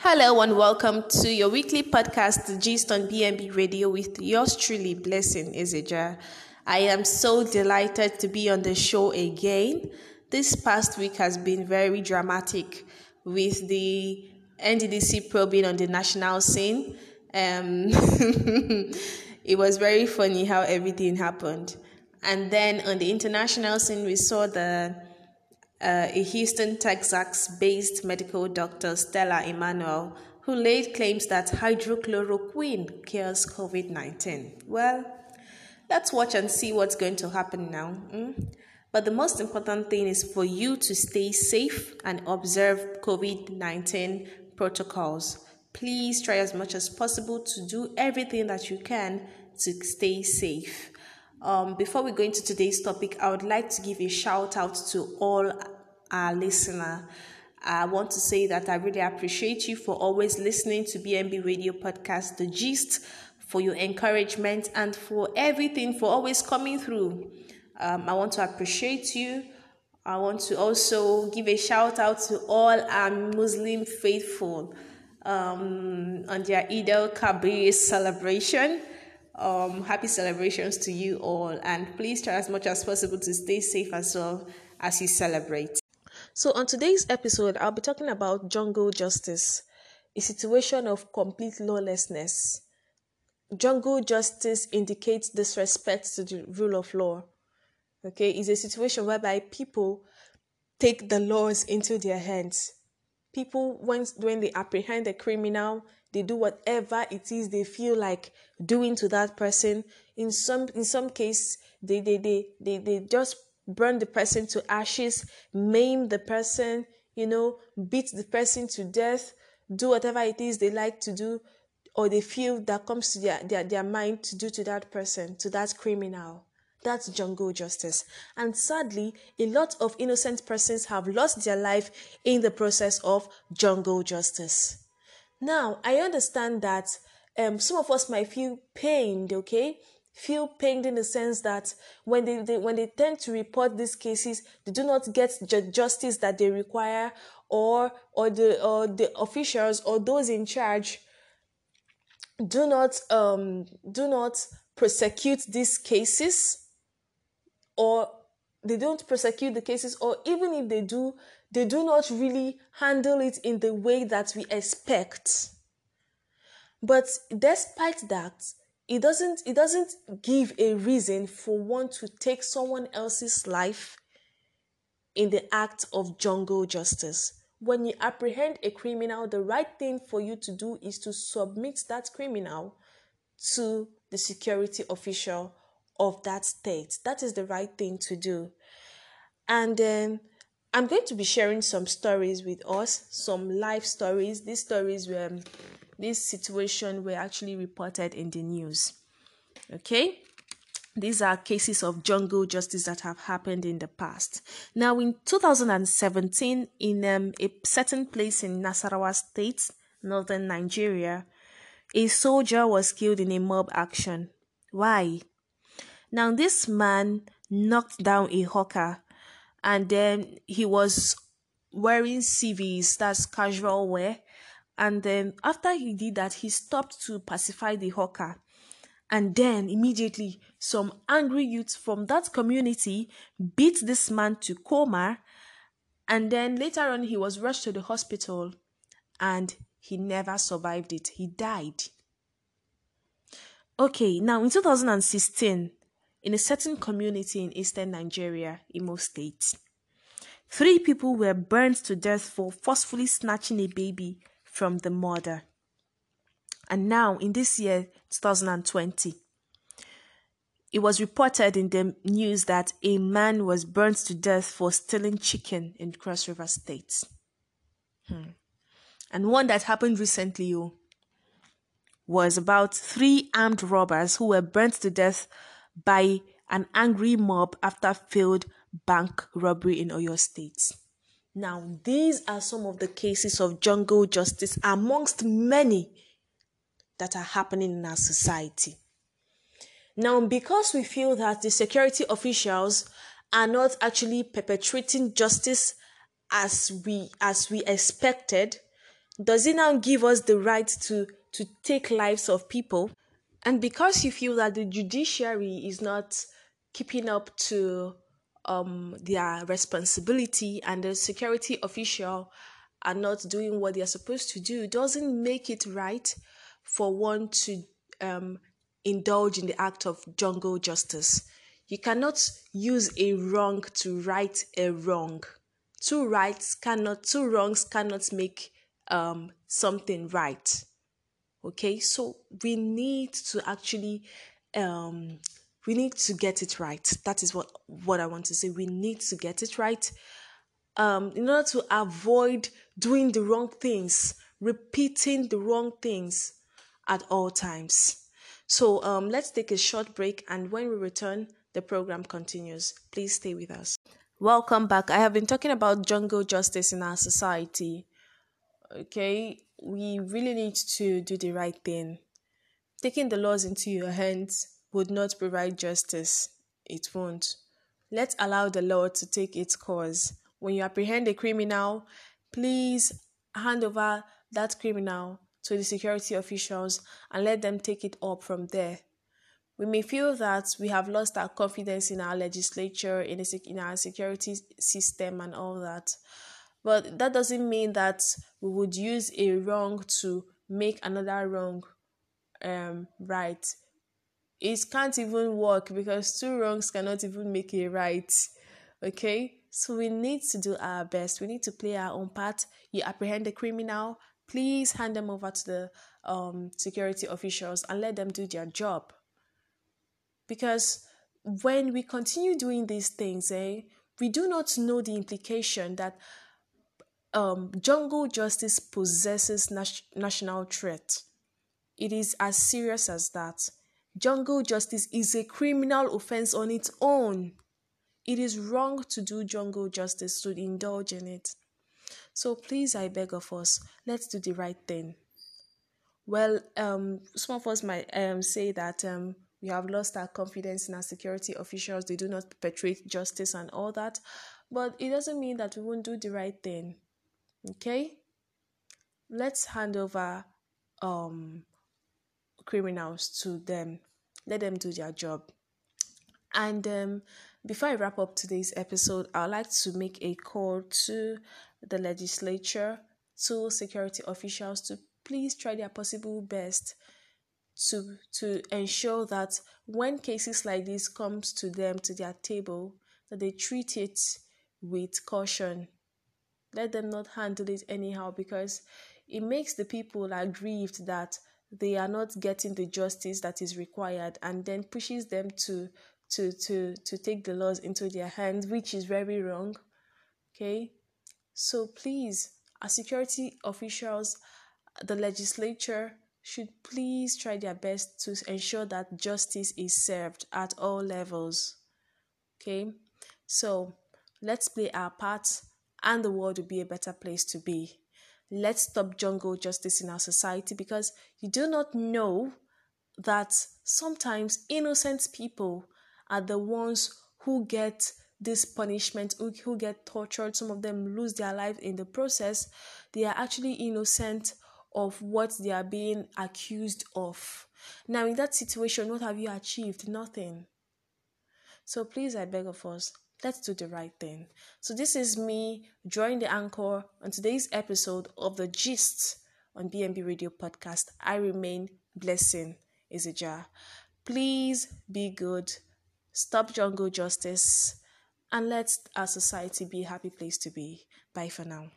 Hello and welcome to your weekly podcast, Gist on BNB Radio, with yours truly, Blessing Izija. I am so delighted to be on the show again. This past week has been very dramatic with the NDDC probing on the national scene. Um, it was very funny how everything happened. And then on the international scene, we saw the uh, a Houston, Texas based medical doctor, Stella Immanuel, who laid claims that hydrochloroquine cures COVID 19. Well, let's watch and see what's going to happen now. Mm? But the most important thing is for you to stay safe and observe COVID 19 protocols. Please try as much as possible to do everything that you can to stay safe. Um, before we go into today's topic, I would like to give a shout out to all our listener. I want to say that I really appreciate you for always listening to BNB Radio Podcast, The Gist, for your encouragement and for everything, for always coming through. Um, I want to appreciate you. I want to also give a shout out to all our Muslim faithful um, on their Eid al Kabir celebration. Um, happy celebrations to you all, and please try as much as possible to stay safe as well as you celebrate. So, on today's episode, I'll be talking about jungle justice, a situation of complete lawlessness. Jungle justice indicates disrespect to the rule of law. Okay, it's a situation whereby people take the laws into their hands. People, once when they apprehend a criminal, they do whatever it is they feel like doing to that person. In some in some case they they they they, they just burn the person to ashes maim the person you know beat the person to death do whatever it is they like to do or they feel that comes to their, their, their mind to do to that person to that criminal that's jungle justice. And sadly, a lot of innocent persons have lost their life in the process of jungle justice. Now, I understand that um, some of us might feel pained, okay? Feel pained in the sense that when they, they when they tend to report these cases, they do not get ju- justice that they require, or or the or the officials or those in charge do not um do not prosecute these cases, or they don't prosecute the cases, or even if they do, they do not really handle it in the way that we expect. But despite that, it doesn't it doesn't give a reason for one to take someone else's life in the act of jungle justice. When you apprehend a criminal, the right thing for you to do is to submit that criminal to the security official of that state. That is the right thing to do. And then I'm going to be sharing some stories with us, some life stories. These stories were, um, this situation were actually reported in the news. Okay? These are cases of jungle justice that have happened in the past. Now, in 2017, in um, a certain place in Nasarawa State, northern Nigeria, a soldier was killed in a mob action. Why? Now, this man knocked down a hawker and then he was wearing civvies, that's casual wear. And then after he did that, he stopped to pacify the hawker. And then immediately, some angry youths from that community beat this man to coma. And then later on, he was rushed to the hospital and he never survived it. He died. Okay, now in 2016, in a certain community in eastern Nigeria, Imo State. Three people were burned to death for forcefully snatching a baby from the mother. And now, in this year, 2020, it was reported in the news that a man was burned to death for stealing chicken in Cross River State. Hmm. And one that happened recently oh, was about three armed robbers who were burnt to death by an angry mob after failed bank robbery in Oyo State. Now, these are some of the cases of jungle justice amongst many that are happening in our society. Now, because we feel that the security officials are not actually perpetrating justice as we as we expected, does it now give us the right to to take lives of people? And because you feel that the judiciary is not keeping up to um, their responsibility and the security official are not doing what they are supposed to do, doesn't make it right for one to um, indulge in the act of jungle justice. You cannot use a wrong to right a wrong. Two rights cannot, two wrongs cannot make um, something right. Okay, so we need to actually um, we need to get it right. That is what what I want to say. We need to get it right. Um, in order to avoid doing the wrong things, repeating the wrong things at all times. So um, let's take a short break, and when we return, the program continues. Please stay with us. Welcome back. I have been talking about jungle justice in our society. Okay, we really need to do the right thing. Taking the laws into your hands would not provide justice. It won't. Let's allow the law to take its course. When you apprehend a criminal, please hand over that criminal to the security officials and let them take it up from there. We may feel that we have lost our confidence in our legislature, in, in our security system, and all that. But that doesn't mean that we would use a wrong to make another wrong um, right. It can't even work because two wrongs cannot even make a right. Okay? So we need to do our best. We need to play our own part. You apprehend the criminal, please hand them over to the um, security officials and let them do their job. Because when we continue doing these things, eh, we do not know the implication that um, jungle justice possesses nas- national threat. It is as serious as that. Jungle justice is a criminal offense on its own. It is wrong to do jungle justice, to indulge in it. So please, I beg of us, let's do the right thing. Well, um, some of us might um, say that um, we have lost our confidence in our security officials, they do not perpetrate justice and all that, but it doesn't mean that we won't do the right thing. Okay? Let's hand over um criminals to them. Let them do their job. And um, before I wrap up today's episode, I'd like to make a call to the legislature, to security officials to please try their possible best to to ensure that when cases like this comes to them to their table, that they treat it with caution let them not handle it anyhow because it makes the people aggrieved that they are not getting the justice that is required and then pushes them to to to to take the laws into their hands which is very wrong. Okay? So please as security officials the legislature should please try their best to ensure that justice is served at all levels. Okay? So let's play our part and the world will be a better place to be. Let's stop jungle justice in our society because you do not know that sometimes innocent people are the ones who get this punishment, who, who get tortured. Some of them lose their life in the process. They are actually innocent of what they are being accused of. Now, in that situation, what have you achieved? Nothing. So please, I beg of us, let's do the right thing. So, this is me drawing the anchor on today's episode of the Gist on BNB Radio Podcast. I remain blessing is a jar. Please be good, stop jungle justice, and let our society be a happy place to be. Bye for now.